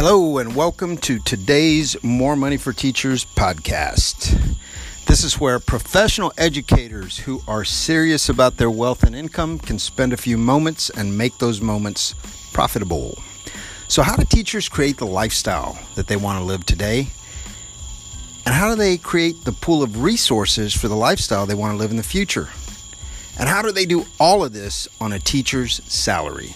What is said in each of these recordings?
Hello, and welcome to today's More Money for Teachers podcast. This is where professional educators who are serious about their wealth and income can spend a few moments and make those moments profitable. So, how do teachers create the lifestyle that they want to live today? And how do they create the pool of resources for the lifestyle they want to live in the future? And how do they do all of this on a teacher's salary?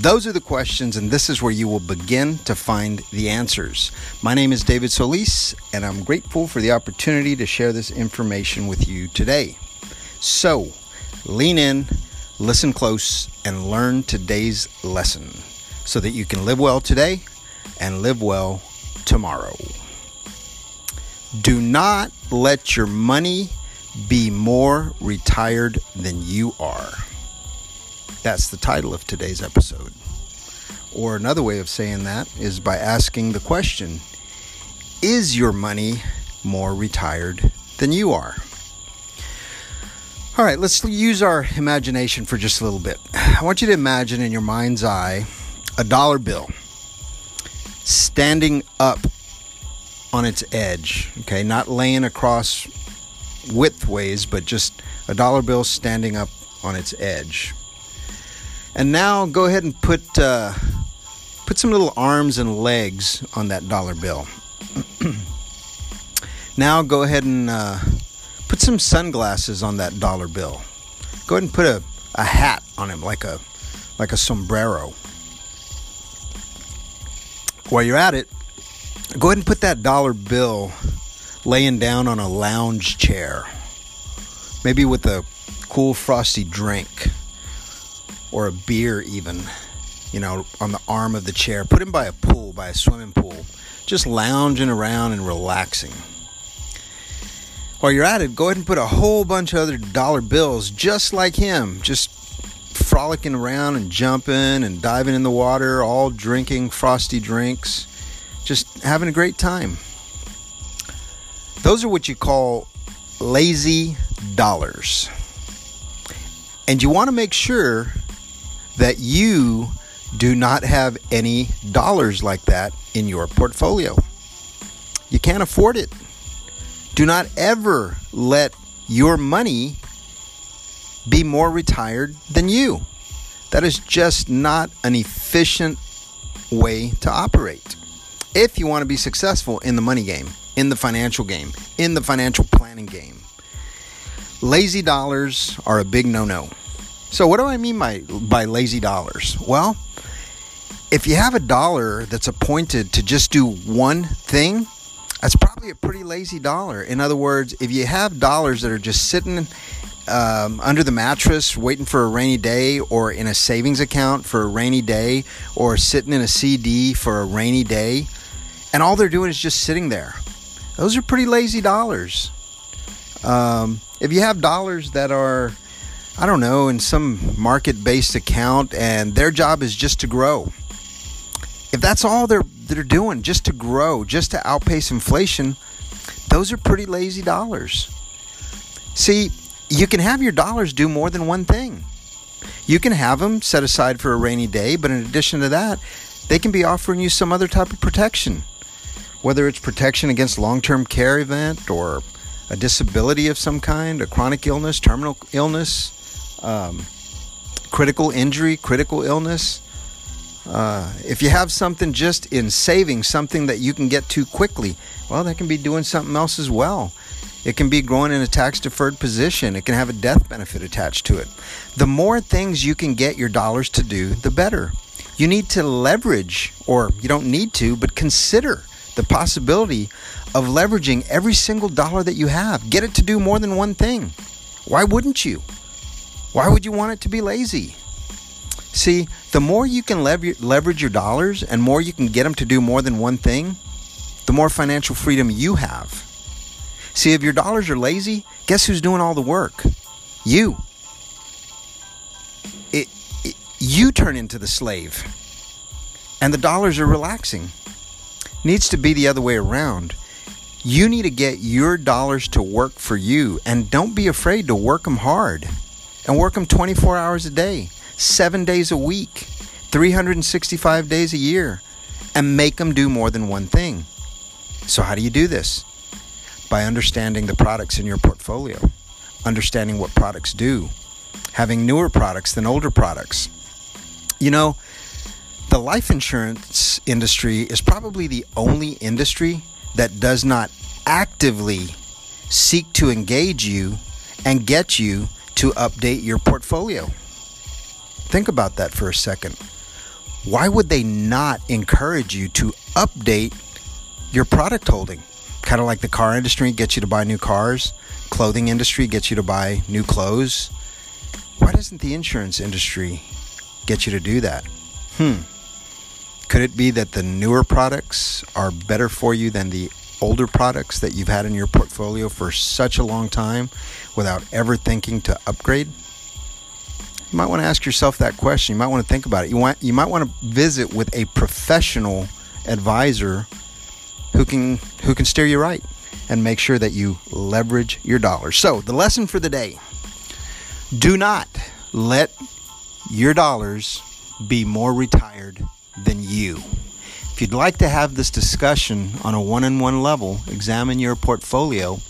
Those are the questions, and this is where you will begin to find the answers. My name is David Solis, and I'm grateful for the opportunity to share this information with you today. So, lean in, listen close, and learn today's lesson so that you can live well today and live well tomorrow. Do not let your money be more retired than you are. That's the title of today's episode. Or another way of saying that is by asking the question Is your money more retired than you are? All right, let's use our imagination for just a little bit. I want you to imagine in your mind's eye a dollar bill standing up on its edge, okay, not laying across widthways, but just a dollar bill standing up on its edge. And now go ahead and put uh, put some little arms and legs on that dollar bill. now go ahead and uh, put some sunglasses on that dollar bill. Go ahead and put a, a hat on him like a like a sombrero. While you're at it, go ahead and put that dollar bill laying down on a lounge chair. Maybe with a cool frosty drink or a beer, even, you know, on the arm of the chair. Put him by a pool, by a swimming pool, just lounging around and relaxing. While you're at it, go ahead and put a whole bunch of other dollar bills just like him, just frolicking around and jumping and diving in the water, all drinking frosty drinks, just having a great time. Those are what you call lazy dollars. And you want to make sure that you do not have any dollars like that in your portfolio. You can't afford it. Do not ever let your money be more retired than you. That is just not an efficient way to operate. If you want to be successful in the money game, in the financial game, in the financial planning game, lazy dollars are a big no no. So, what do I mean by, by lazy dollars? Well, if you have a dollar that's appointed to just do one thing, that's probably a pretty lazy dollar. In other words, if you have dollars that are just sitting um, under the mattress waiting for a rainy day, or in a savings account for a rainy day, or sitting in a CD for a rainy day, and all they're doing is just sitting there, those are pretty lazy dollars. Um, if you have dollars that are I don't know, in some market based account, and their job is just to grow. If that's all they're they're doing, just to grow, just to outpace inflation, those are pretty lazy dollars. See, you can have your dollars do more than one thing. You can have them set aside for a rainy day, but in addition to that, they can be offering you some other type of protection. Whether it's protection against long-term care event or a disability of some kind, a chronic illness, terminal illness, um, critical injury, critical illness. Uh, if you have something just in saving, something that you can get to quickly, well, that can be doing something else as well. It can be growing in a tax deferred position. It can have a death benefit attached to it. The more things you can get your dollars to do, the better. You need to leverage, or you don't need to, but consider the possibility of leveraging every single dollar that you have. Get it to do more than one thing. Why wouldn't you? Why would you want it to be lazy? See, the more you can leverage your dollars and more you can get them to do more than one thing, the more financial freedom you have. See, if your dollars are lazy, guess who's doing all the work? You. It, it, you turn into the slave, and the dollars are relaxing. Needs to be the other way around. You need to get your dollars to work for you, and don't be afraid to work them hard and work them 24 hours a day, seven days a week, 365 days a year, and make them do more than one thing. So, how do you do this? By understanding the products in your portfolio, understanding what products do, having newer products than older products. You know, the life insurance industry is probably the only industry that does not actively seek to engage you and get you to update your portfolio. Think about that for a second. Why would they not encourage you to update your product holding? Kind of like the car industry gets you to buy new cars, clothing industry gets you to buy new clothes. Why doesn't the insurance industry get you to do that? Hmm. Could it be that the newer products are better for you than the older products that you've had in your portfolio for such a long time without ever thinking to upgrade? You might want to ask yourself that question. You might want to think about it. You want you might want to visit with a professional advisor who can who can steer you right and make sure that you leverage your dollars. So, the lesson for the day. Do not let your dollars be more retired than you. If you'd like to have this discussion on a one on one level, examine your portfolio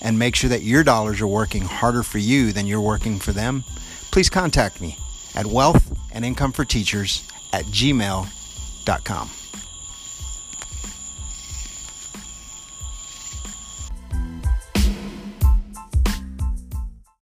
and make sure that your dollars are working harder for you than you're working for them, please contact me at wealth and income for teachers at gmail.com.